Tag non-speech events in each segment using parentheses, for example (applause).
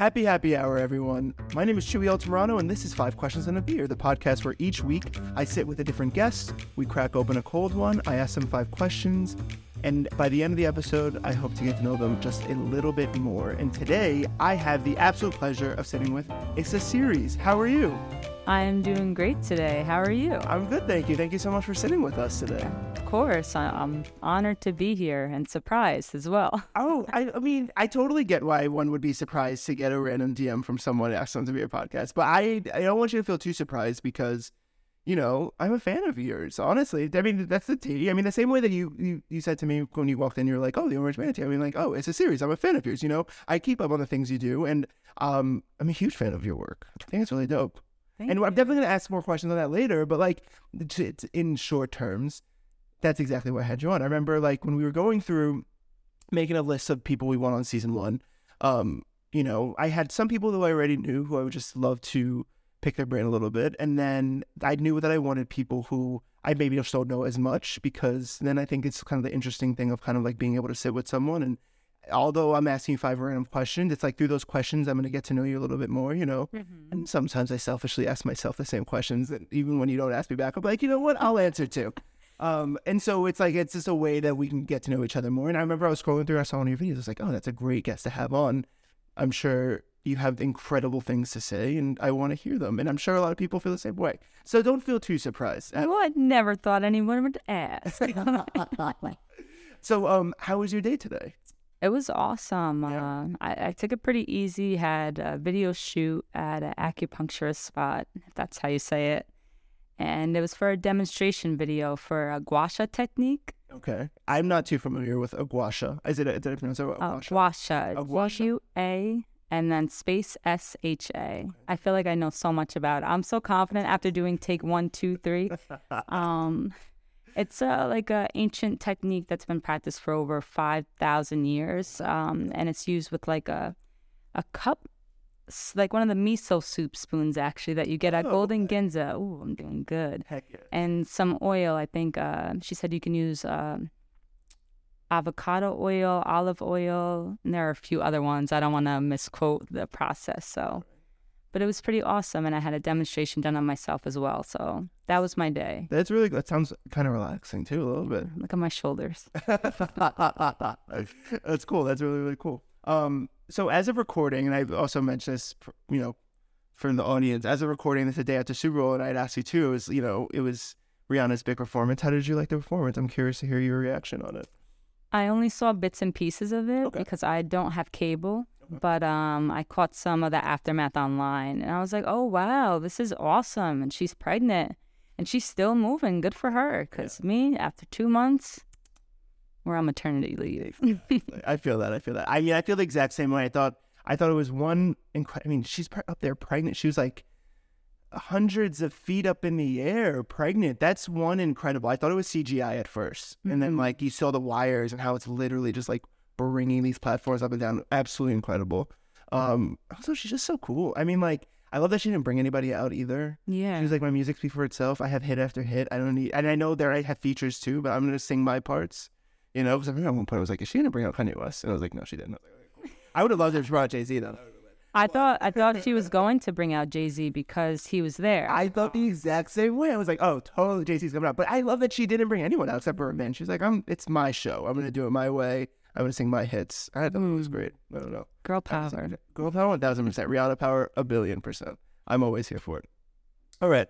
Happy happy hour, everyone. My name is Chewy Altamirano, and this is Five Questions and a Beer, the podcast where each week I sit with a different guest, we crack open a cold one, I ask them five questions, and by the end of the episode, I hope to get to know them just a little bit more. And today, I have the absolute pleasure of sitting with IssaSeries. How are you? I am doing great today. How are you? I'm good, thank you. Thank you so much for sitting with us today. Of course, I'm honored to be here and surprised as well. (laughs) Oh, I, I mean, I totally get why one would be surprised to get a random DM from someone asking them to be a podcast, but I, I don't want you to feel too surprised because, you know, I'm a fan of yours. Honestly, I mean, that's the tea. I mean, the same way that you, you, you said to me when you walked in, you're like, oh, the Orange Manatee. I mean, like, oh, IssaSeries. I'm a fan of yours. You know, I keep up on the things you do, and um, I'm a huge fan of your work. I think it's really dope. Thank and you. I'm definitely gonna ask more questions on that later. But like, in short terms, that's exactly what I had you on. I remember like when we were going through making a list of people we want on season one. Um, you know, I had some people who I already knew who I would just love to pick their brain a little bit, and then I knew that I wanted people who I maybe just don't know as much because then I think it's kind of the interesting thing of kind of like being able to sit with someone and. Although I'm asking you five random questions, it's like through those questions I'm going to get to know you a little bit more, you know. Mhm. And sometimes I selfishly ask myself the same questions, and even when you don't ask me back, I'm like, you know what, I'll answer too. Um, and so it's like it's just a way that we can get to know each other more. And I remember I was scrolling through, I saw one of your videos. I was like, oh, that's a great guest to have on. I'm sure you have incredible things to say, and I want to hear them. And I'm sure a lot of people feel the same way. So don't feel too surprised. Uh, Well, I never thought anyone would ask. (laughs) So, um, how was your day today? it was awesome. Yeah. Uh, I, I took it pretty easy. Had a video shoot at an acupuncturist spot, if that's how you say it. And it was for a demonstration video for a gua sha technique. Okay, I'm not too familiar with a aguasha. Is it? Did I pronounce it Uh, aguasha? gua sha. Oh, gua sha. G U A and then space S H A. I feel like I know so much about it. I'm so confident after doing take one, two, three. (laughs) Um, it's uh, like a ancient technique that's been practiced for over five thousand years, um, and it's used with like a a cup, like one of the miso soup spoons actually that you get at Oh, Golden Ginza. Ooh, I'm doing good. Heck yeah. And some oil. I think uh, she said you can use um avocado oil, olive oil, and there are a few other ones. I don't want to misquote the process, so. But it was pretty awesome, and I had a demonstration done on myself as well. So that was my day. That's really. That sounds kind of relaxing too, a little bit. Look at my shoulders. (laughs) That's cool. That's really really cool. Um, so as of recording, and I've also mentioned this, you know, for the audience, as of recording, this is the day after Super Bowl, and I'd ask you too. It was you know, it was Rihanna's big performance. How did you like the performance? I'm curious to hear your reaction on it. I only saw bits and pieces of it Okay. because I don't have cable. But um, I caught some of the aftermath online, and I was like, "Oh wow, this is awesome!" And she's pregnant, and she's still moving. Good for her. Cause me, after two months, we're on maternity leave. (laughs) I feel that. I feel that. I mean, I feel the exact same way. I thought. I thought it was one. Incre- I mean, she's pre- up there pregnant. She was like hundreds of feet up in the air, pregnant. That's one incredible. I thought it was CGI at 1st and then Mhm. like you saw the wires and how it's literally just like bringing these platforms up and down. Absolutely incredible. Um, also, she's just so cool. I mean, like. I love that she didn't bring anybody out either. yeah. She was like, my music speaks for itself. I have hit after hit. I don't need, and I know there I have features too, but I'm gonna sing my parts. You know, because I remember at one point I was like, is she gonna bring out Kanye West? And I was like, no, she didn't. I, like, "Okay. I would have loved if she brought Jay Z though. I thought I thought she was (laughs) going to bring out Jay Z because he was there. I thought the exact same way. I was like, oh, totally, Jay Z's coming out. But I love that she didn't bring anyone out except for her man. She's like, I'm, it's my show. I'm gonna do it my way. I'm gonna sing my hits. I thought it was great. I don't know. Girl power. Girl power, one thousand percent. Rihanna power, a billion percent. I'm always here for it. All right.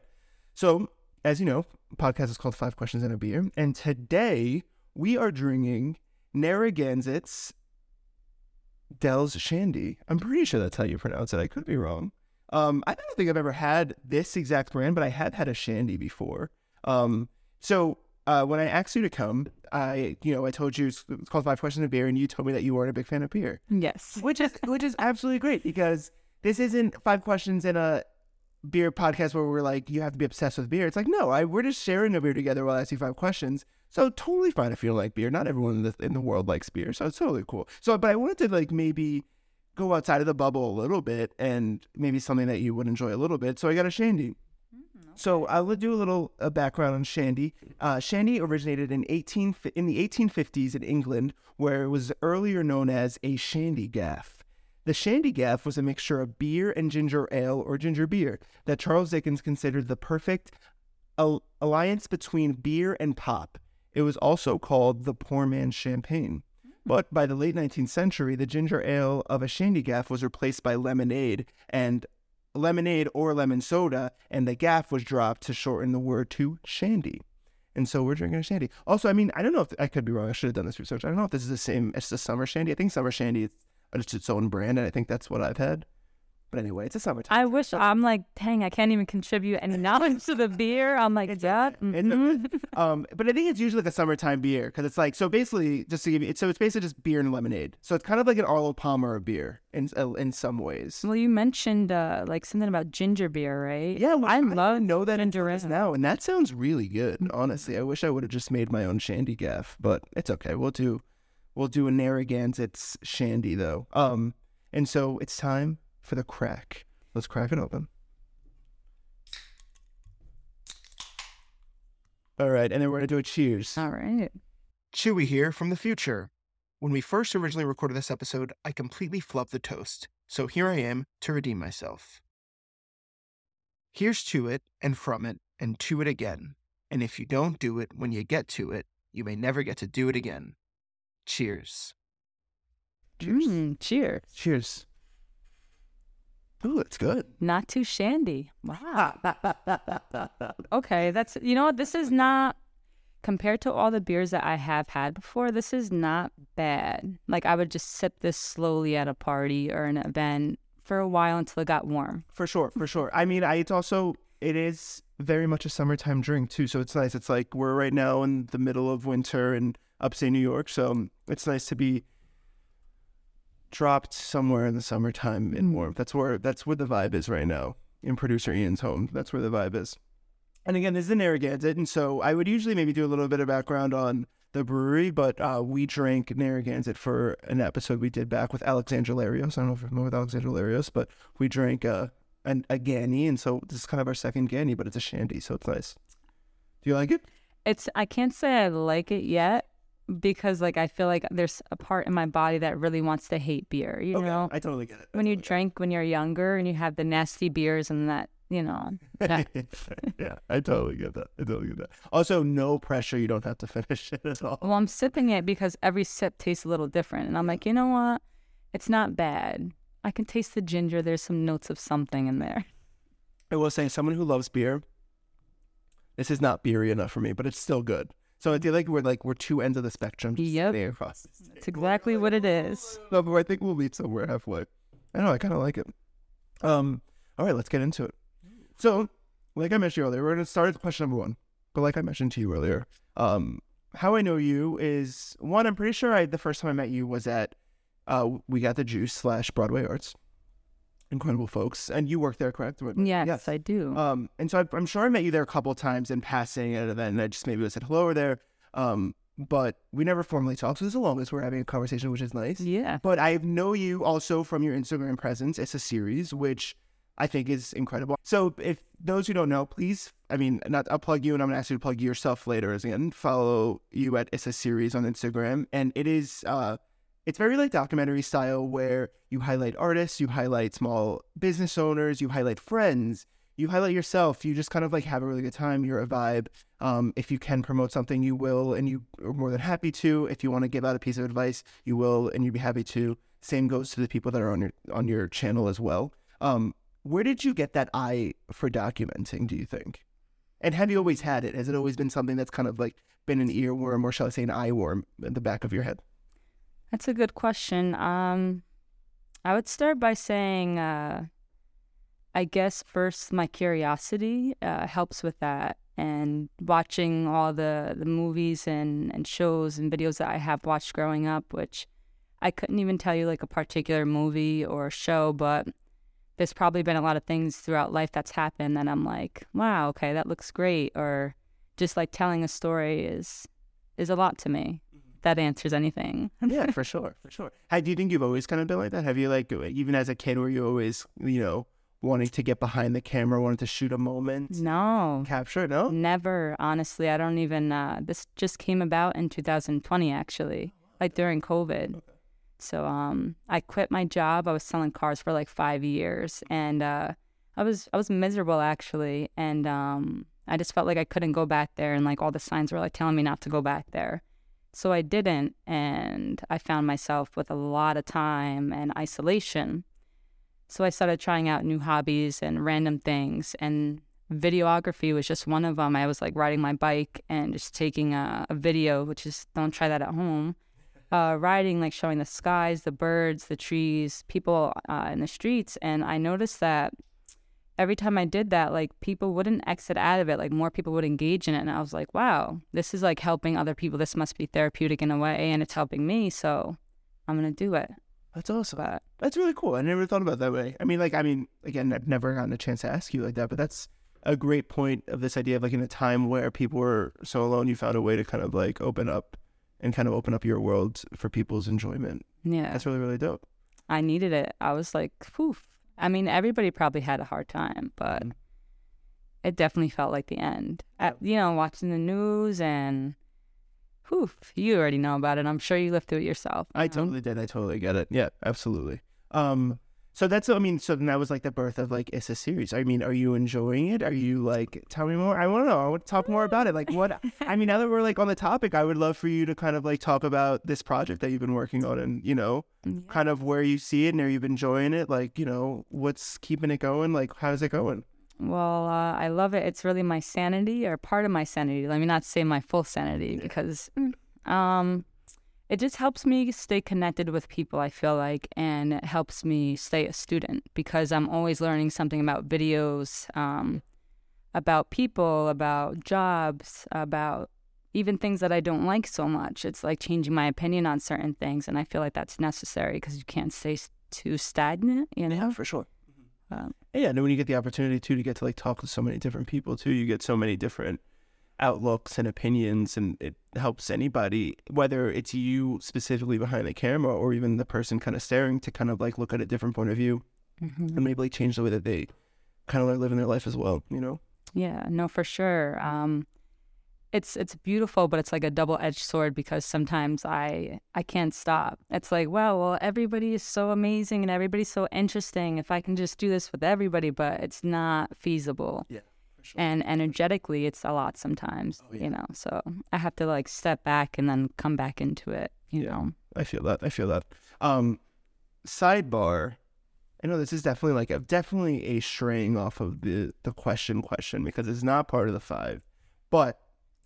So, as you know, podcast is called Five Questions and a Beer, and today we are drinking Narragansett's Del's Shandy. I'm pretty sure that's how you pronounce it. I could be wrong. Um, I don't think I've ever had this exact brand, but I have had a Shandy before. Um, so uh, when I asked you to come, I, you know, I told you it's called Five Questions a Beer, and you told me that you weren't a big fan of beer Yes. which is which is absolutely great because this isn't five questions in a beer podcast where we're like you have to be obsessed with beer. It's like no, I we're just sharing a beer together while I ask you five questions. So totally fine if you don't like beer. Not everyone in the in the world likes beer, so it's totally cool. So, but I wanted to like maybe go outside of the bubble a little bit and maybe something that you would enjoy a little bit. So I got a shandy. So I will do a little uh, background on shandy. Uh, shandy originated in 18 in the 1850s in England, where it was earlier known as a shandy gaff. The shandy gaff was a mixture of beer and ginger ale or ginger beer that Charles Dickens considered the perfect al- alliance between beer and pop. It was also called the poor man's champagne. Hmm. But by the late 19th century, the ginger ale of a shandy gaff was replaced by lemonade and lemonade or lemon soda, and the gaff was dropped to shorten the word to shandy. And so we're drinking a shandy. Also, I mean, I don't know if I could be wrong. I should have done this research. I don't know if this is the same as the summer shandy. I think summer shandy is just its own brand, and I think that's what I've had. But anyway, it's a summertime. I wish I'm like, dang, I can't even contribute any (laughs) knowledge to the beer. I'm like, that. It's mhm. (laughs) okay. (laughs) um, but I think it's usually like a summertime beer because it's like so. Basically, just to give you, so it's basically just beer and lemonade. So it's kind of like an Arnold Palmer of beer in uh, in some ways. Well, you mentioned uh, like something about ginger beer, right? Yeah, well, I didn't love know that ginger ale. now, and that sounds really good. Honestly, I wish I would have just made my own shandy gaff, but it's okay. We'll do we'll do a Narragansett's shandy though. Um, and so it's time for the crack. Let's crack it open. All right, and then we're gonna do a cheers. All right. Chewy here from the future. When we first originally recorded this episode, I completely flubbed the toast, so here I am to redeem myself. Here's to it, and from it, and to it again. And if you don't do it when you get to it, you may never get to do it again. Cheers. Cheers. Mm, cheers. Cheers. Ooh, that's good. Not too shandy. Wow. (laughs) okay, that's you know what this is not compared to all the beers that I have had before. This is not bad. Like I would just sip this slowly at a party or an event for a while until it got warm. For sure, for sure. I mean, I, it's also it is very much a summertime drink too, so it's nice. It's like we're right now in the middle of winter in upstate New York, so it's nice to be dropped somewhere in the summertime in warmth. That's where that's where the vibe is right now in producer Ian's home. That's where the vibe is. And again, this is a Narragansett, and so I would usually maybe do a little bit of background on the brewery, but uh, we drank Narragansett for an episode we did back with Alexandra Larios. I don't know if you're familiar with Alexandra Larios, but we drank uh, an, a Ganny, and so this is kind of our second Ganny, but it's a shandy, so it's nice. Do you like it? It's I can't say I like it yet because like I feel like there's a part in my body that really wants to hate beer. You know, I totally get it. I when you drink when you're younger and you have the nasty beers and that you know that (laughs) yeah, I totally get that. I totally get that. Also, no pressure. You don't have to (laughs) finish it at all. Well, I'm sipping it because every sip tastes a little different. And I'm like, you know what? It's not bad. I can taste the ginger. There's some notes of something in there. I will say, someone who loves beer, this is not beery enough for me, but it's still good. So I feel like we're like we're two ends of the spectrum. just Yep. sitting across. It's exactly what it is. No, but I think we'll meet somewhere halfway. I know. I kind of like it. Um. All right, let's get into it. So, like I mentioned earlier, we're gonna start with question number one. But like I mentioned to you earlier, um, how I know you is one. I'm pretty sure I the first time I met you was at uh, we got the juice slash Broadway Arts. Incredible folks, and you work there, correct? Yes, yes. I do. Um, and so I, I'm sure I met you there a couple of times in passing at an event, and I just maybe said hello over there. Um, but we never formally talked. So this is the longest we're having a conversation, which is nice. yeah. But I know you also from your Instagram presence. IssaSeries, which I think is incredible. So if those who don't know, please, I mean, not I'll plug you, and I'm gonna ask you to plug yourself later. As again, follow you at IssaSeries on Instagram, and it is uh, it's very like documentary style where you highlight artists, you highlight small business owners, you highlight friends, you highlight yourself. You just kind of like have a really good time. You're a vibe. Um, if you can promote something, you will, and you are more than happy to. If you want to give out a piece of advice, you will, and you'd be happy to. Same goes to the people that are on your on your channel as well. Um, where did you get that eye for documenting? Do you think? And have you always had it? Has it always been something that's kind of like been an earworm, or shall I say, an eye worm in the back of your head? That's a good question. Um, I would start by saying, uh, I guess first my curiosity uh, helps with that, and watching all the the movies and and shows and videos that I have watched growing up, which I couldn't even tell you like a particular movie or show, but there's probably been a lot of things throughout life that's happened that I'm like, wow, okay, that looks great, or just like telling a story is is a lot to me. That answers anything. yeah, (laughs) for sure, for sure. How, do you think you've always kind of been like that? Have you like even as a kid, were you always you know wanting to get behind the camera, wanting to shoot a moment, No, capture? No. never. Honestly, I don't even. Uh, this just came about in 2020, actually, like during COVID. Okay. So um, I quit my job. I was selling cars for like five years, and uh, I was I was miserable actually, and um, I just felt like I couldn't go back there, and like all the signs were like telling me not to go back there. So I didn't, and I found myself with a lot of time and isolation. So I started trying out new hobbies and random things, and videography was just one of them. I was like riding my bike and just taking a, a video, which is don't try that at home. Uh, riding, like showing the skies, the birds, the trees, people uh, in the streets, and I noticed that every time I did that, like people wouldn't exit out of it, like more people would engage in it, and I was like, wow, this is like helping other people. This must be therapeutic in a way, and it's helping me, so I'm gonna do it. That's awesome. But That's really cool. I never thought about it that way. I mean, like, I mean, again, I've never gotten a chance to ask you like that, but that's a great point of this idea of like in a time where people were so alone, you found a way to kind of like open up and kind of open up your world for people's enjoyment. yeah, That's really, really dope. I needed it. I was like, poof. I mean, everybody probably had a hard time, but Mhm. it definitely felt like the end. At, you know, watching the news and poof, you already know about it. I'm sure you lived through it yourself. I know? totally did. I totally get it. Yeah, absolutely. Um, so that's I mean, so then that was like the birth of like IssaSeries. I mean, are you enjoying it? Are you like tell me more? I want to know. I want to talk more about it. Like what? (laughs) I mean, now that we're like on the topic, I would love for you to kind of like talk about this project that you've been working on, and you know, Yeah. kind of where you see it and are you enjoying it? Like you know, what's keeping it going? Like how's it going? Well, uh, I love it. It's really my sanity or part of my sanity. Let me not say my full sanity because um, it just helps me stay connected with people, I feel like, and it helps me stay a student because I'm always learning something about videos, um, about people, about jobs, about even things that I don't like so much. It's like changing my opinion on certain things, and I feel like that's necessary because you can't stay too stagnant, you know? for sure. Um, Yeah, and when you get the opportunity too to get to like talk with so many different people too, you get so many different outlooks and opinions, and it helps anybody, whether it's you specifically behind the camera or even the person kind of staring, to kind of like look at a different point of view mhm. and maybe like change the way that they kind of are living their life as well. You know? Yeah, no, for sure. Um, it's it's beautiful, but it's like a double edged sword because sometimes I I can't stop. It's like, wow, well, everybody is so amazing and everybody's so interesting. If I can just do this with everybody, but it's not feasible. Yeah, sure. And energetically, it's a lot sometimes, Oh, yeah. you know. So I have to like step back and then come back into it, you Yeah. know. I feel that. I feel that. Um, sidebar. I know this is definitely like a definitely a straying off of the the question question because it's not part of the five. But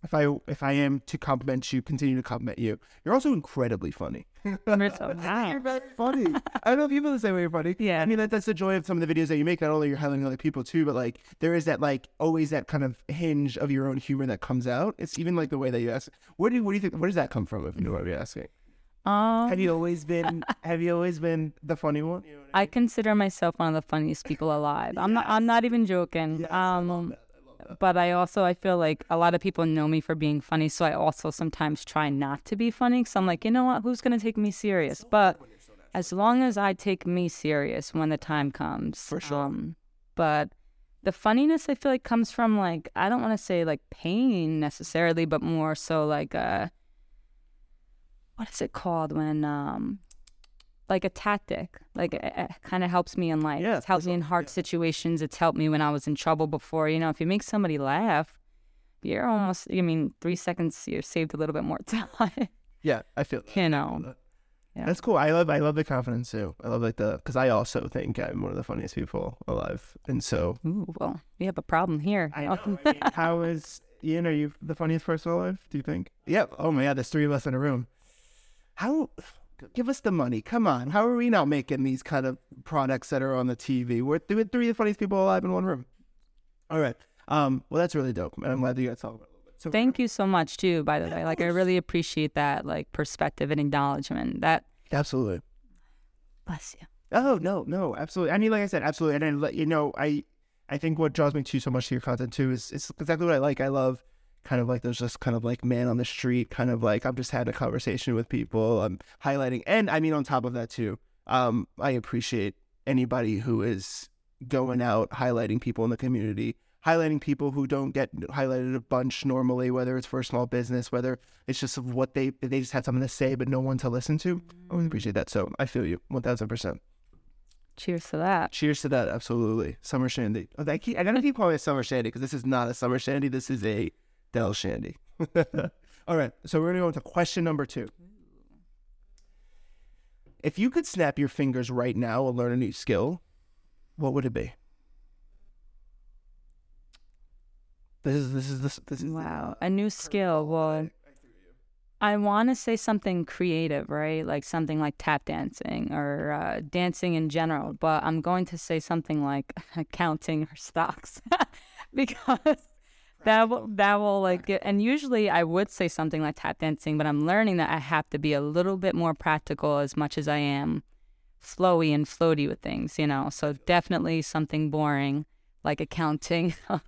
if I if I am to compliment you, continue to compliment you, you're also incredibly funny. You're so. (laughs) You're very funny. I don't know if you feel the same way. You're funny. Yeah. I mean that, that's the joy of some of the videos that you make. Not only you're highlighting other people too, but like there is that like always that kind of hinge of your own humor that comes out. It's even like the way that you ask. Where do what do you think? Where does that come from? If you know what I'm asking. Um, Have you always been? (laughs) Have you always been the funny one? You know what I consider myself one of the funniest people alive. I'm not. I'm not even joking. Yes, um, that. I love that. but I also I feel like a lot of people know me for being funny, so I also sometimes try not to be funny. Cause I'm like, you know what? Who's gonna take me serious? But as long as I take me serious when the time comes, For sure. Um, but the funniness I feel like comes from like I don't want to say like pain necessarily, but more so like uh, what is it called when um. Like a tactic, like it, it kind of helps me in life. Yeah, it's helped me in hard Yeah. situations. It's helped me when I was in trouble before. You know, if you make somebody laugh, you're mm-hmm. almost. I mean, three seconds you're saved a little bit more (laughs) time. Yeah, I feel. That. you know, that. Yeah. That's cool. I love. I love the confidence too. I love like the because I also think I'm one of the funniest people alive, and so Ooh, well, we have a problem here. I (laughs) know. I mean, how is Ian? Are you the funniest person alive? Do you think? Yep. Oh my God, there's three of us in a room. How? Give us the money. Come on. How are we not making these kind of products that are on the TV? We're th- three of the funniest people alive in one room. All right. Um. Well, that's really dope, and I'm glad that you guys talk about it a little bit. So Thank you so much too. By the Yeah, way, like I really appreciate that, like perspective and acknowledgement. That Absolutely. bless you. Oh no, no, absolutely. I mean, like I said, absolutely. And then let you know, I, I think what draws me to so much to your content too is it's exactly what I like. I love kind of like those just kind of like man on the street, kind of like I'm just having a conversation with people. I'm highlighting, and I mean on top of that too, um, I appreciate anybody who is going out highlighting people in the community, highlighting people who don't get highlighted a bunch normally, whether it's for a small business, whether it's just of what they they just had something to say but no one to listen to. I would appreciate that. So I feel you, one thousand percent. Cheers to that. Cheers to that, absolutely. Summer shandy. Oh, I, keep, I gotta keep calling it summer shandy because this is not a summer shandy. This is a Del shandy. (laughs) All right, so we're gonna go into question number two. If you could snap your fingers right now and learn a new skill, what would it be? This is this is this this is Wow. A new skill. Well, I want to say something creative, right? Like something like tap dancing or uh, dancing in general. But I'm going to say something like (laughs) counting or stocks (laughs) because that will that will like get. And usually I would say something like tap dancing, but I'm learning that I have to be a little bit more practical as much as I am flowy and floaty with things, you know. So definitely something boring like accounting. (laughs)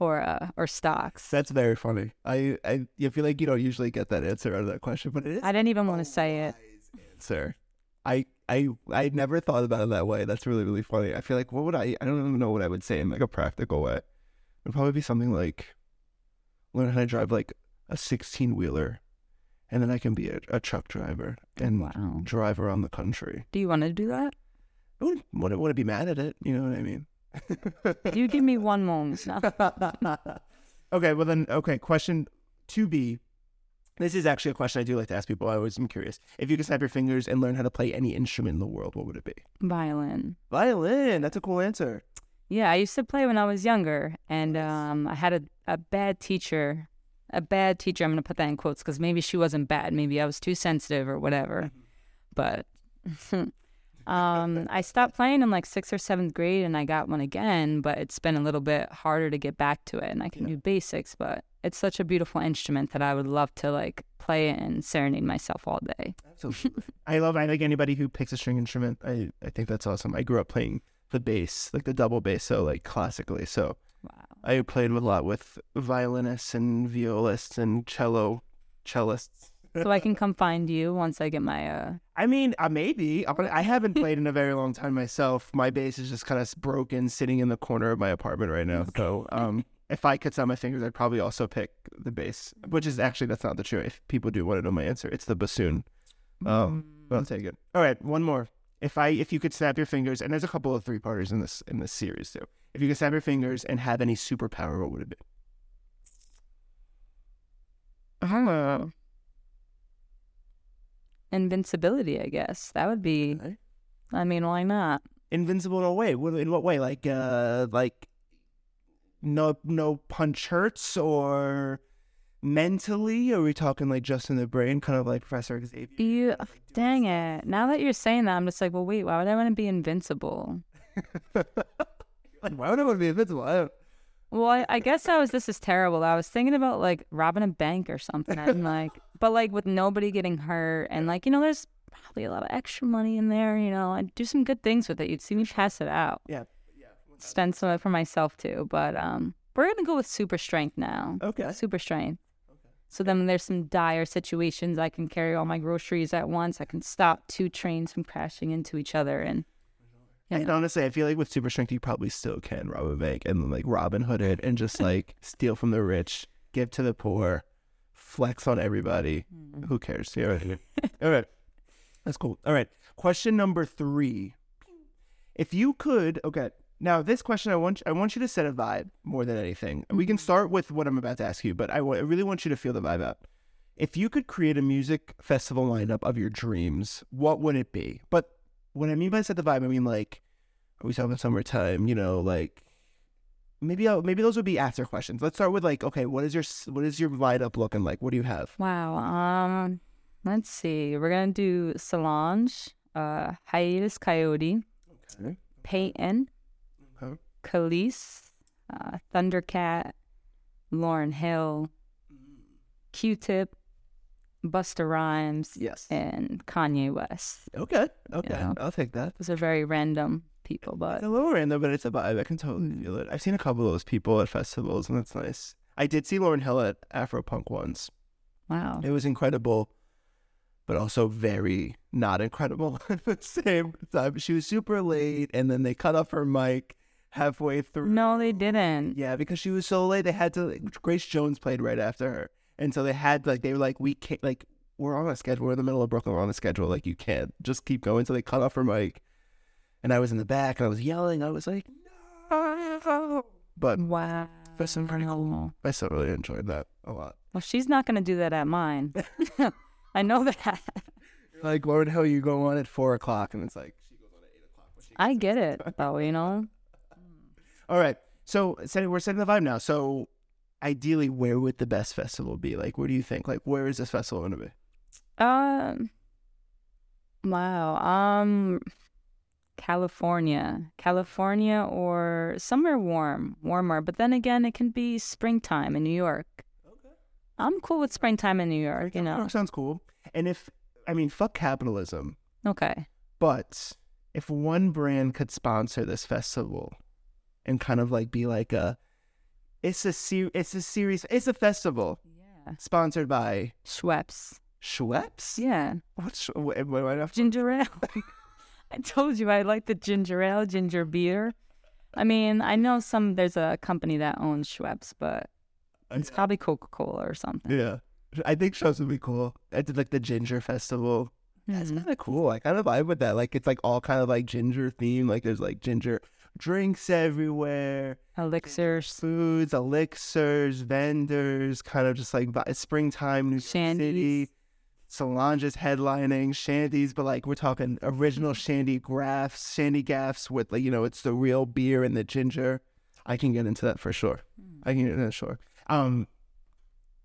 or uh, or stocks. That's very funny. I, I I feel like you don't usually get that answer out of that question, but it is I didn't even want to say it. answer. I I I never thought about it that way. That's really really funny. I feel like what would I? I don't even know what I would say in like a practical way. It'd probably be something like learn how to drive like a sixteen wheeler, and then I can be a, a truck driver and Wow. drive around the country. Do you want to do that? I wouldn't, wouldn't, wouldn't be mad at it. You know what I mean? You give me one moment (laughs) (laughs) okay, well then, okay. Question two B. This is actually a question I do like to ask people. I always am curious. If you could snap your fingers and learn how to play any instrument in the world, what would it be? Violin. Violin. That's a cool answer. Yeah, I used to play when I was younger, and um, I had a, a bad teacher. A bad teacher. I'm gonna put that in quotes because maybe she wasn't bad. Maybe I was too sensitive or whatever. But (laughs) um, I stopped playing in like sixth or seventh grade, and I got one again. But it's been a little bit harder to get back to it, and I can do basics. But it's such a beautiful instrument that I would love to like play it and serenade myself all day. Absolutely. I love. I like anybody who picks a string instrument. I I think that's awesome. I grew up playing the bass, like the double bass, so like classically. So Wow. I played a lot with violinists and violists and cello cellists. so I can come find you once I get my uh I mean, uh, maybe. Gonna- I haven't played in a very long time myself. My bass is just kind of broken, sitting in the corner of my apartment right now. So, (laughs) um, if I could snap my fingers, I'd probably also pick the bass. Which is actually that's not the truth. If people do want to know my answer, it's the bassoon. Oh, but I'll take it. All right, one more. If I if you could snap your fingers, and there's a couple of three parters in this in this series too. If you could snap your fingers and have any superpower, what would it be? uh, invincibility, I guess. That would be. I mean, why not? Invincible in a way. In what way? Like uh like no no punch hurts or mentally? Are we talking like just in the brain, kind of like Professor Xavier? You dang it. Now that you're saying that, I'm just like, well wait, why would I want to be invincible? (laughs) like why would I want to be invincible? I don't Well, I, I guess I was. This is terrible. I was thinking about like robbing a bank or something, and like, (laughs) but like with nobody getting hurt, and like you know, there's probably a lot of extra money in there. You know, I'd do some good things with it. You'd see me pass it out, yeah. Yeah. spend some of it for myself too. But um, we're gonna go with super strength now. Okay. Super strength. So then, there's some dire situations, I can carry all my groceries at once. I can stop two trains from crashing into each other, and you And know, honestly, I feel like with super strength, you probably still can rob a bank and like Robin Hood it and just (laughs) like steal from the rich, give to the poor, flex on everybody. Mm. Who cares? Yeah, right. (laughs) All right. That's cool. All right. Question number three. If you could, okay. Now this question, I want I want you to set a vibe more than anything. We can start with what I'm about to ask you, but I really want you to feel the vibe out. If you could create a music festival lineup of your dreams, what would it be? But what I mean by set the vibe, I mean like, are we talking summertime? You know, like maybe I'll, maybe those would be after questions. Let's start with like, okay, what is your what is your lineup looking like? What do you have? Wow. Um, let's see. We're gonna do Solange, uh, Hiatus Kaiyote, Okay. Peyton. Khalees, uh, Thundercat, Lauryn Hill, Q-Tip, Busta Rhymes, Yes. and Kanye West. Okay. Okay. Yeah. I'll take that. Those are very random people, It's but a little random, but it's a vibe. I can totally feel it. I've seen a couple of those people at festivals, and that's nice. I did see Lauryn Hill at Afropunk once. wow. It was incredible, but also very not incredible (laughs) at the same time. She was super late, and then they cut off her mic. Halfway through. No, they didn't. Yeah, because she was so late, they had to. Grace Jones played right after her, and so they had like they were like we can't like we're on a schedule. We're in the middle of Brooklyn. We're on a schedule. Like you can't just keep going. So they cut off her mic, and I was in the back and I was yelling. I was like, no. But Wow. That's pretty cool. I still really enjoyed that a lot. Well, she's not going to do that at mine. (laughs) (laughs) I know that. Like Lauryn Hill, you go on at four o'clock, and it's like she goes on at eight o'clock. when she I get it, though, you know? All right. So setting, we're setting the vibe now. So ideally, where would the best festival be? Like, where do you think? Like, where is this festival going to be? Um, wow. Um, California, California, or somewhere warm, warmer. But then again, it can be springtime in New York. Okay. I'm cool with springtime in New York. You know. sounds cool. And if I mean, fuck capitalism, Okay. but if one brand could sponsor this festival and kind of like be like a, it's a ser- it's a series, it's a festival Yeah. sponsored by Schweppes. Schweppes. Yeah. What's wait, wait, after- Ginger ale. (laughs) I told you I like the ginger ale, ginger beer. I mean, I know some. There's a company that owns Schweppes, but it's probably Coca Cola or something. Yeah. I think shows would be cool. I did like the ginger festival. That's Mhm. kind of cool. I kind of vibe with that. Like it's like all kind of like ginger theme. Like there's like ginger drinks everywhere, Elixirs. foods, elixirs, vendors, kind of just like springtime, New York City. Shandies. Solange's headlining shandies, but like we're talking original shandy graphs, shandy gaffs with like you know it's the real beer and the ginger. I can get into that for sure. I can get into that sure. Um,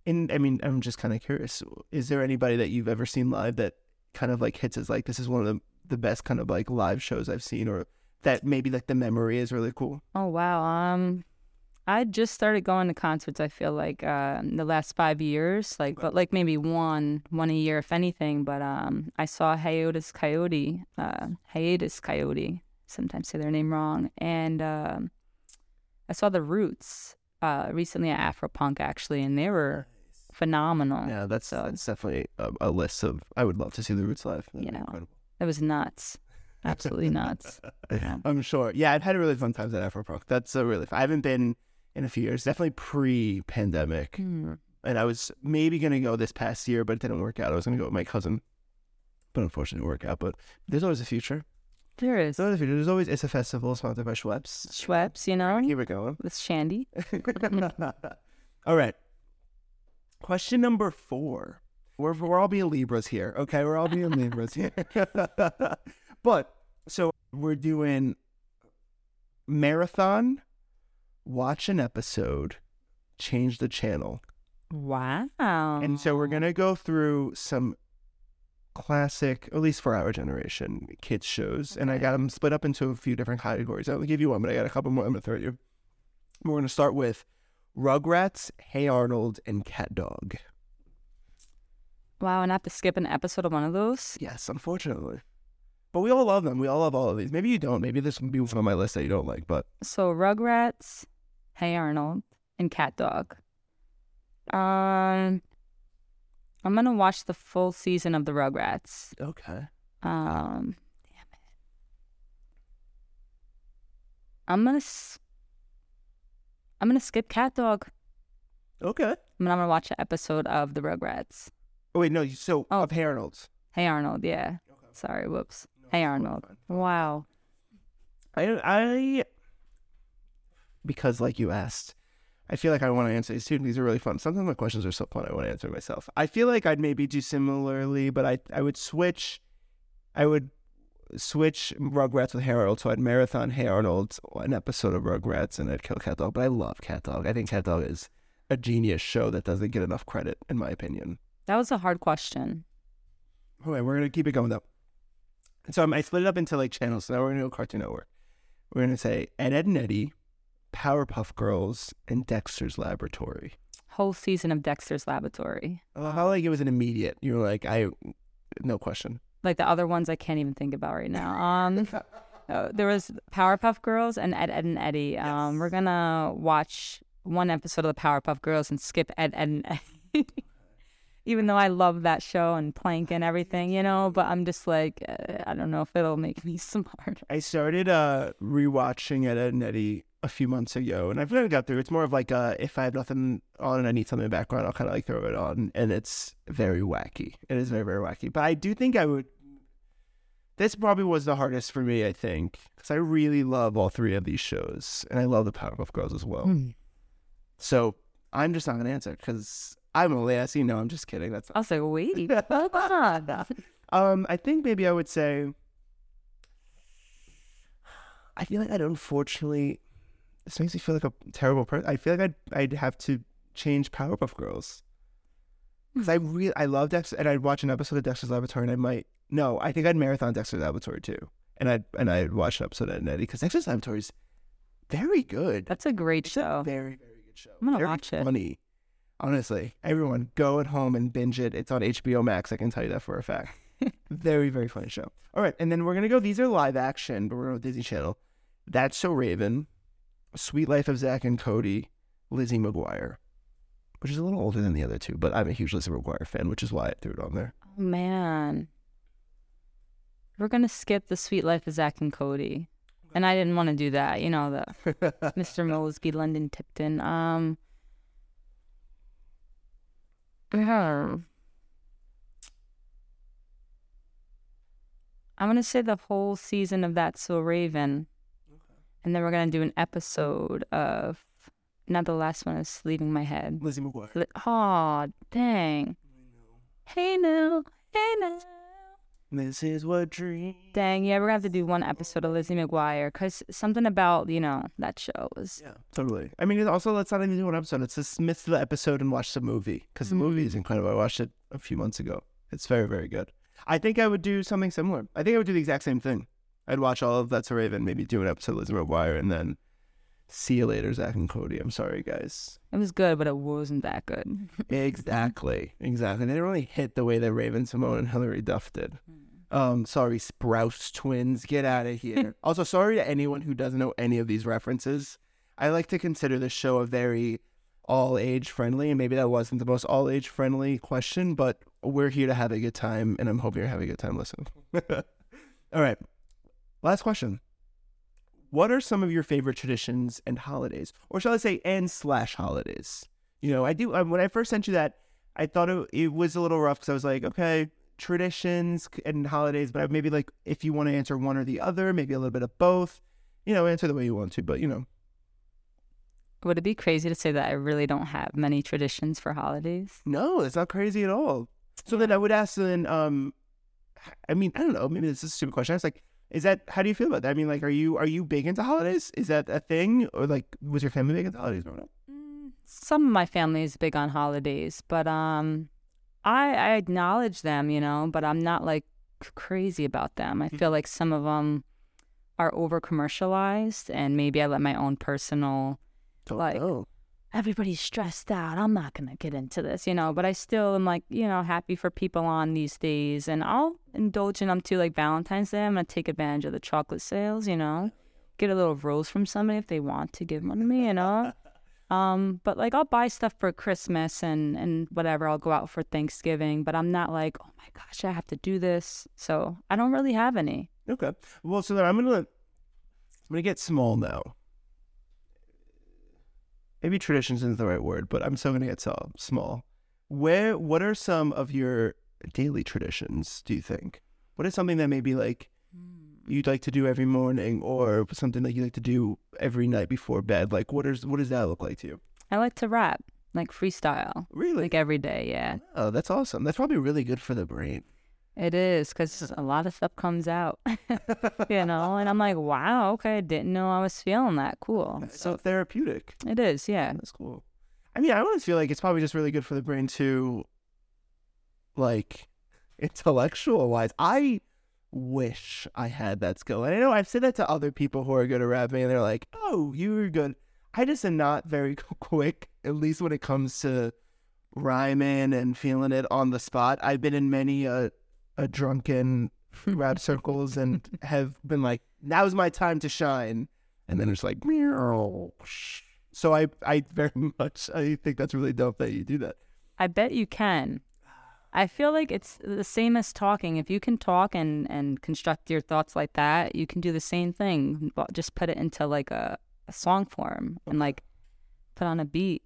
and I mean I'm just kind of curious. Is there anybody that you've ever seen live that kind of like hits as like this is one of the the best kind of like live shows I've seen, or that maybe like the memory is really cool? Oh wow. Um, I just started going to concerts. I feel like uh, in the last five years, like but like maybe one one a year if anything. But um, I saw Hiatus Kaiyote, uh, Hiatus Kaiyote. Sometimes say their name wrong, and um, I saw the Roots uh recently at Afropunk actually, and they were phenomenal. Yeah, that's So- that's definitely a, a list of. I would love to see the Roots live. That'd You know. incredible. It was nuts, absolutely nuts. Yeah. (laughs) I'm sure. Yeah, I've had a really fun time at Afropunk. That's a really. Fun. I haven't been in a few years. Definitely pre-pandemic, Hmm. and I was maybe gonna go this past year, but it didn't work out. I was gonna go with my cousin, but unfortunately, it didn't out. But there's always a future. There is There's always a future. There's always it's a festival sponsored by Schweppes. Schweppes, you know, Here we go. with Shandy. (laughs) all right. Question number four. We're we're all being Libras here, okay? We're all being Libras here. (laughs) but so we're doing marathon, watch an episode, change the channel, Wow. and so we're gonna go through some classic, at least for our generation, kids shows, and I got them split up into a few different categories. I'll give you one, but I got a couple more. I'm gonna throw at you. We're gonna start with Rugrats, Hey Arnold, and Cat Dog. Wow, and I have to skip an episode of one of those. Yes, unfortunately. But we all love them. We all love all of these. Maybe you don't. Maybe this will be one on my list that you don't like. But So Rugrats, Hey Arnold, and Cat Dog. Um, I'm gonna watch the full season of the Rugrats. okay, Um, damn it. I'm gonna. S- I'm gonna skip Cat Dog. okay. I'm gonna watch an episode of the Rugrats. Oh wait, no. So Oh. of Hey Arnold's. Hey Arnold, yeah. Sorry, whoops. Hey Arnold. Wow. I I because like you asked, I feel like I want to answer these too. These are really fun. Sometimes my questions are so fun. I want to answer myself. I feel like I'd maybe do similarly, but I I would switch. I would switch Rugrats with Hey Arnold. So I'd marathon Hey Arnold, an episode of Rugrats, and I'd kill Cat Dog. But I love Cat Dog. I think Cat Dog is a genius show that doesn't get enough credit, in my opinion. That was a hard question. All right, we're gonna keep it going though. So um, I split it up into like channels. So now we're gonna go Cartoon Network. We're gonna say Ed, Edd n Eddy, Powerpuff Girls, and Dexter's Laboratory. Whole season of Dexter's Laboratory. I how like it was an immediate. You were like, I, no question. Like the other ones I can't even think about right now. Um (laughs) uh, there was Powerpuff Girls and Ed, Edd n Eddy. Um we're gonna watch one episode of the Powerpuff Girls and skip Ed, Ed and Eddie. (laughs) Even though I love that show and Plank and everything, you know, but I'm just like, uh, I don't know if it'll make me (laughs) smart. I started uh rewatching it at Nettie a few months ago, and I've never got through. It's more of like uh, if I have nothing on and I need something in the background, I'll kind of like throw it on, and it's very wacky. It is very very wacky. But I do think I would. This probably was the hardest for me, I think, because I really love all three of these shows, and I love the Powerpuff Girls as well. Hmm. So I'm just not gonna answer because I'm only asking. No, I'm just kidding. That's I was like, wait, (laughs) (laughs) um. I think maybe I would say. I feel like I'd unfortunately. This makes me feel like a terrible person. I feel like I'd I'd have to change Powerpuff Girls because I really I love Dexter and I'd watch an episode of Dexter's Laboratory and I might no I think I'd marathon Dexter's Laboratory too and I'd and I'd watch an episode of Nettie because Dexter's Laboratory is very good. That's a great It's a show. very very good show. I'm gonna very watch it. Funny, honestly. Everyone go at home and binge it. It's on HBO Max. I can tell you that for a fact. (laughs) very very funny show. All right, and then we're gonna go. These are live action, but we're on Disney Channel. That's so Raven, Suite Life of Zack and Cody, Lizzie McGuire, which is a little older than the other two, but I'm a huge Lizzie McGuire fan, which is why I threw it on there. Oh man. We're gonna skip the Suite Life of Zack and Cody. And I didn't want to do that, you know, the (laughs) Mr. Moseby, London Tipton. Um yeah. I'm gonna say the whole season of That's So Raven. And then we're gonna do an episode of not the last one is leaving my head. Lizzie McGuire. Li- Aw, dang. Hey now, hey now. This is what dreams. Dang, yeah, we're gonna have to do one episode of Lizzie McGuire because something about you know that show was. Yeah, totally. I mean, also let's not even do an episode. Let's just miss the episode and watch the movie because the movie mm-hmm. is incredible. I watched it a few months ago. It's very, very good. I think I would do something similar. I think I would do the exact same thing. I'd watch all of That's a Raven, maybe do an episode of Lizzie McGuire, and then see you later, Zack and Cody. I'm sorry, guys. It was good, but it wasn't that good. (laughs) exactly, exactly. They didn't really hit the way that Raven-Symoné and Hilary Duff did. Mm. Um, sorry, Sprouse twins, get out of here. (laughs) also, sorry to anyone who doesn't know any of these references. I like to consider this show a very all age friendly, and maybe that wasn't the most all age friendly question, but we're here to have a good time, and I'm hoping you're having a good time listening. (laughs) all right, last question. What are some of your favorite traditions and holidays, or shall I say, and slash holidays? You know, I do. Um, when I first sent you that, I thought it, it was a little rough because I was like, okay, traditions and holidays, but I maybe like if you want to answer one or the other, maybe a little bit of both. You know, answer the way you want to, but you know, Would it be crazy to say that I really don't have many traditions for holidays? no, it's not crazy at all. So then I would ask then, um, I mean, I don't know, maybe this is a stupid question. I was like, is that how do you feel about that? I mean, like, are you are you big into holidays? Is that a thing, or like, was your family big into holidays growing up? Some of my family is big on holidays, but um, I I acknowledge them, you know, but I'm not like crazy about them. I mm-hmm. feel like some of them are over commercialized, and maybe I let my own personal Don't Like, know. everybody's stressed out. I'm not gonna get into this, you know. But I still am like, you know, happy for people on these days, and I'll indulge in them too. Like Valentine's Day, I'm gonna take advantage of the chocolate sales, you know, get a little rose from somebody if they want to give one to me, you know. Um, but like I'll buy stuff for Christmas and and whatever. I'll go out for Thanksgiving, but I'm not like, oh my gosh, I have to do this. So I don't really have any. Okay. Well, so then I'm gonna I'm gonna get small now. Maybe traditions isn't the right word, but I'm still gonna get so small. Where what are some of your daily traditions, do you think? What is something that maybe like you'd like to do every morning or something that you like to do every night before bed? Like what is what does that look like to you? I like to rap, like freestyle, Really? like every day. Yeah. oh, that's awesome. That's probably really good for the brain. It is because a lot of stuff comes out, (laughs) you know, and I'm like, wow, okay, I didn't know I was feeling that. Cool. It's So therapeutic. It is, yeah. That's cool. I mean, I always feel like it's probably just really good for the brain to, like, intellectual wise. I wish I had that skill. And I know I've said that to other people who are good at rapping, and they're like, oh, you're good. I just am not very (laughs) quick, at least when it comes to rhyming and feeling it on the spot. I've been in many a, a drunken (laughs) rap circles and have been like, now's my time to shine. And then it's like, meow. So I, I very (laughs) much, I think that's really dope that you do that. I bet you can. I feel like it's the same as talking. If you can talk and and construct your thoughts like that, you can do the same thing. but Just put it into like a, a song form and like put on a beat.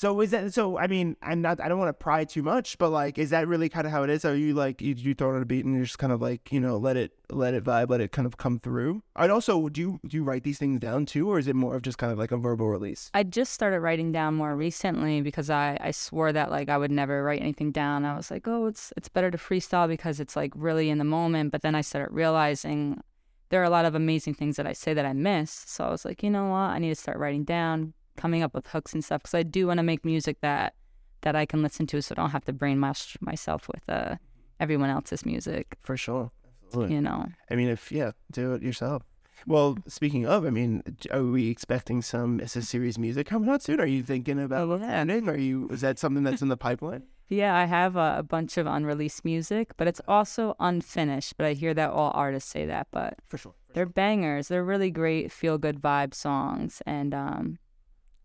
So is that so? I mean, I'm not. I don't want to pry too much, but like, is that really kind of how it is? Are you like you, you throw it on a beat and you just kind of like you know let it let it vibe, let it kind of come through? And also, do you do you write these things down too, or is it more of just kind of like a verbal release? I just started writing down more recently because I I swore that like I would never write anything down. I was like, oh, it's it's better to freestyle because it's like really in the moment. But then I started realizing there are a lot of amazing things that I say that I miss. So I was like, you know what? I need to start writing down coming up with hooks and stuff because I do want to make music that that I can listen to, so I don't have to brainwash myself with uh, everyone else's music. For sure, absolutely. You know, I mean, if yeah, do it yourself. Well, speaking of, I mean, are we expecting some IssaSeries music coming out soon? Are you thinking about Oh, yeah. landing? Are you is that something that's in the pipeline? (laughs) yeah, I have a, a bunch of unreleased music, but it's also unfinished. But I hear that all artists say that, but For sure. they're bangers. They're really great feel good vibe songs, and um,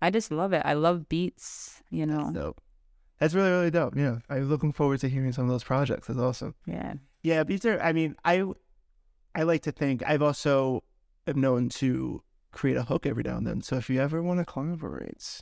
I just love it. I love beats. You know, Dope. That's really really dope. Yeah, I'm looking forward to hearing some of those projects. That's awesome. yeah. Yeah, these are. I mean, I I like to think I've also am known to create a hook every now and then. So if you ever want to collaborate,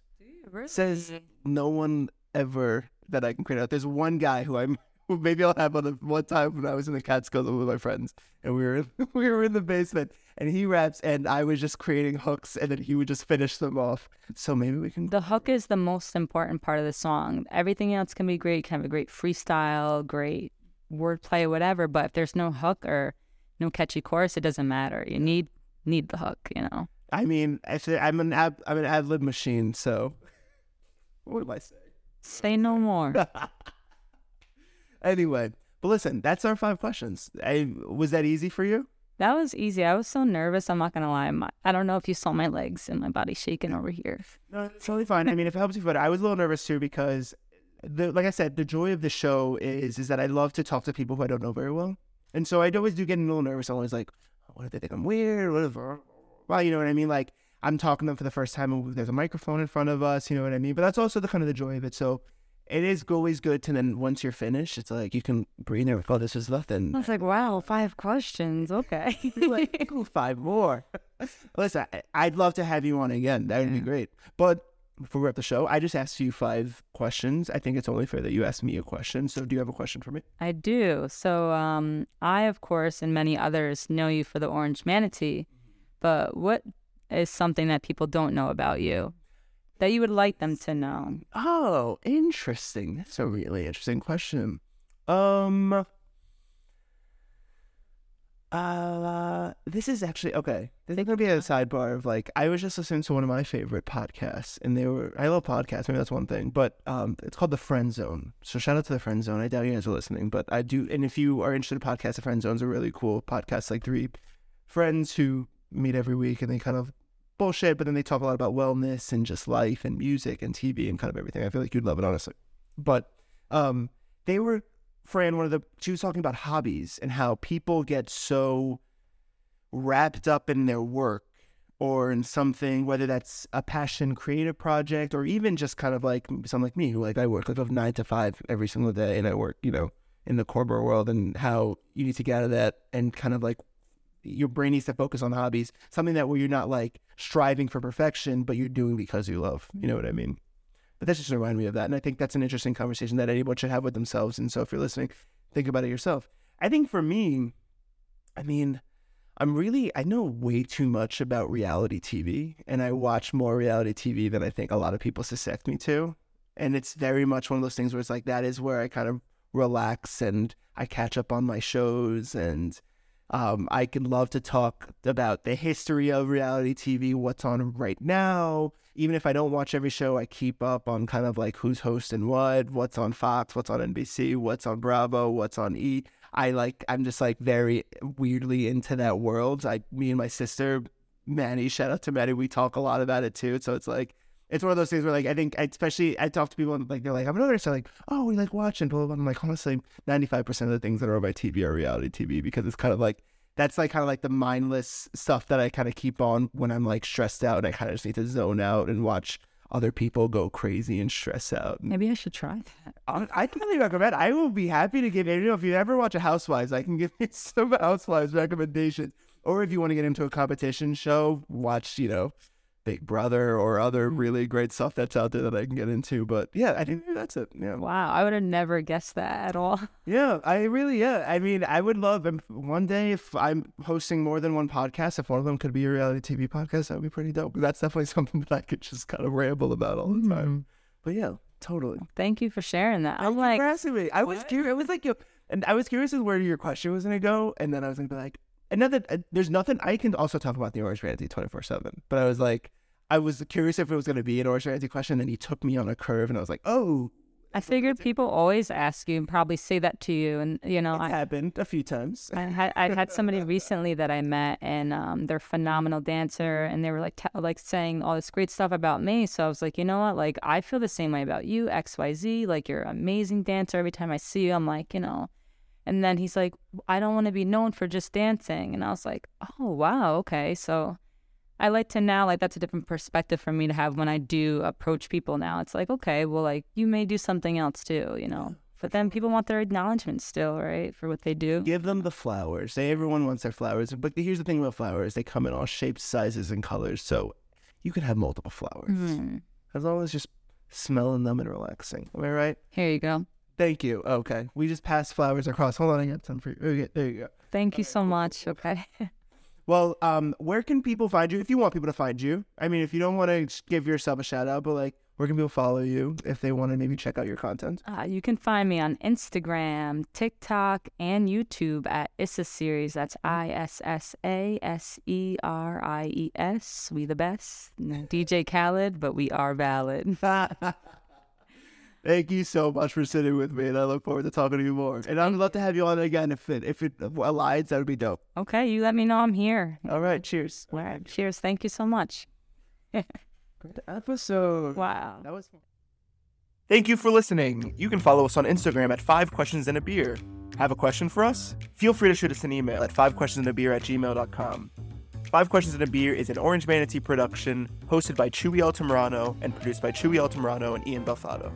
says no one ever that I can create. out. There's one guy who I'm. (laughs) Who maybe I'll have on the one time when I was in the Catskills with my friends, and we were (laughs) we were in the basement, and he raps, and I was just creating hooks, and then he would just finish them off. So maybe we can. The hook is the most important part of the song. Everything else can be great, can have a great freestyle, great wordplay, whatever. But if there's no hook or no catchy chorus, it doesn't matter. You need need the hook, you know. I mean, I say I'm an ab, I'm an ad lib machine. So what do I say? Say no more. (laughs) Anyway, but listen, that's our five questions. I, was that easy for you? That was easy. I was so nervous. I'm not gonna lie. My, I don't know if you saw my legs and my body shaking over here. No, it's totally fine. I mean, if it helps you but I was a little nervous too because, the like I said, the joy of the show is is that I love to talk to people who I don't know very well, and so I always do get a little nervous. I'm always like, what if they think I'm weird? What if, well, you know what I mean? Like I'm talking to them for the first time, and there's a microphone in front of us. You know what I mean? But that's also the kind of the joy of it. So. It is always good to then once you're finished, it's like you can breathe there. Oh, this is nothing. I was like, wow, five questions. Okay. (laughs) Like, "Ooh, five more. (laughs) Listen, I- I'd love to have you on again. That would be great. But before we wrap the show, I just asked you five questions. I think it's only fair that you ask me a question. So, do you have a question for me? I do. So, um, I, of course, and many others know you for the orange manatee, but what is something that people don't know about you that you would like them to know? Oh, interesting. That's a really interesting question. Um. Uh, this is actually okay. This is gonna be a sidebar of like I was just listening to one of my favorite podcasts, and they were I love podcasts. Maybe that's one thing, but um, it's called the Friend Zone. So shout out to the Friend Zone. I doubt you guys are listening, but I do. And if you are interested in podcasts, the Friend Zone's a really cool podcast. Like three friends who meet every week, and they kind of bullshit, but then they talk a lot about wellness and just life and music and TV and kind of everything. I feel like you'd love it, honestly. But um, they were Fran, one of the she was talking about hobbies and how people get so wrapped up in their work or in something, whether that's a passion creative project or even just kind of like someone like me who like I work like of nine to five every single day and I work, you know, in the corporate world and how you need to get out of that and kind of like your brain needs to focus on hobbies, something that where you're not like striving for perfection, but you're doing because you love. You know what I mean? But that just reminded me of that. And I think that's an interesting conversation that anyone should have with themselves. And so if you're listening, think about it yourself. I think for me, I mean, I'm really, I know way too much about reality TV. And I watch more reality TV than I think a lot of people suspect me to. And it's very much one of those things where it's like, that is where I kind of relax and I catch up on my shows and um, I can love to talk about the history of reality TV, what's on right now. Even if I don't watch every show, I keep up on kind of like who's hosting what, what's on Fox, what's on NBC, what's on Bravo, what's on E. I like, I'm just like very weirdly into that world. I, me and my sister, Manny, shout out to Manny, we talk a lot about it too. So it's like, it's one of those things where like I think especially I talk to people and like they're like I'm an artist. They're like, oh, we like watching blah blah blah. I'm like honestly, ninety five percent of the things that are on my TV are reality TV because it's kind of like that's like kind of like the mindless stuff that I kind of keep on when I'm like stressed out and I kind of just need to zone out and watch other people go crazy and stress out. Maybe I should try that. I I highly recommend. I will be happy to give you know if you ever watch a Housewives, I can give you (laughs) some Housewives recommendations. Or if you want to get into a competition show, watch you know Big Brother or other really great stuff that's out there that I can get into. But yeah, I think that's it. Yeah. Wow, I would have never guessed that at all. (laughs) Yeah, I really, yeah. I mean, I would love um, one day if I'm hosting more than one podcast, if one of them could be a reality TV podcast, that would be pretty dope. That's definitely (laughs) something that I could just kind of ramble about all the time. But yeah, totally. Thank you for sharing that. I'm Thank you like, for asking me. I was curious. I was like, yo, and I was curious as where your question was going to go. And then I was going to be like, another, uh, there's nothing, I can also talk about the Orange Manatee 24 7. But I was like, I was curious if it was going to be an Orange Manatee question. And he took me on a curve and I was like, oh, I figured people always ask you and probably say that to you. And, you know, it's I, happened a few times. I had I had somebody recently that I met, and um, they're a phenomenal dancer, and they were like t- like saying all this great stuff about me. So I was like, you know what? Like I feel the same way about you, X Y Z. Like you're an amazing dancer. Every time I see you, I'm like, you know. And then he's like, I don't want to be known for just dancing, and I was like, oh wow, okay. So I like to now like that's a different perspective for me to have when I do approach people. Now it's like, okay, well, like you may do something else too, you know. But then people want their acknowledgement still, right, for what they do. Give them the flowers. Everyone wants their flowers. But here's the thing about flowers they come in all shapes, sizes, and colors. So you can have multiple flowers Hmm. as long as just smelling them and relaxing. Am I right? Here you go. Thank you. Okay. We just passed flowers across. Hold on. I got some for you. Okay, there you go. Thank you so much. Okay. (laughs) Well, um, where can people find you if you want people to find you? I mean, if you don't want to give yourself a shout out, but like, where can people follow you if they want to maybe check out your content? Uh, you can find me on Instagram, TikTok, and YouTube at Issa Series. That's I S S A S E R I E S. We the best. DJ Khaled, but we are valid. (laughs) Thank you so much for sitting with me, and I look forward to talking to you more. And I'd love to have you on again if it if it aligns. That would be dope. Okay, you let me know I'm here. All right. Cheers. All right, cheers. Thank you so much. Great episode. Wow. That was fun. Thank you for listening. You can follow us on Instagram at Five Questions and a Beer. Have a question for us? Feel free to shoot us an email at fivequestionsandabeer at gmail.com. Five Questions and a Beer is an Orange Manatee production hosted by Chewy Altamirano and produced by Chewy Altamirano and Ian Belfado.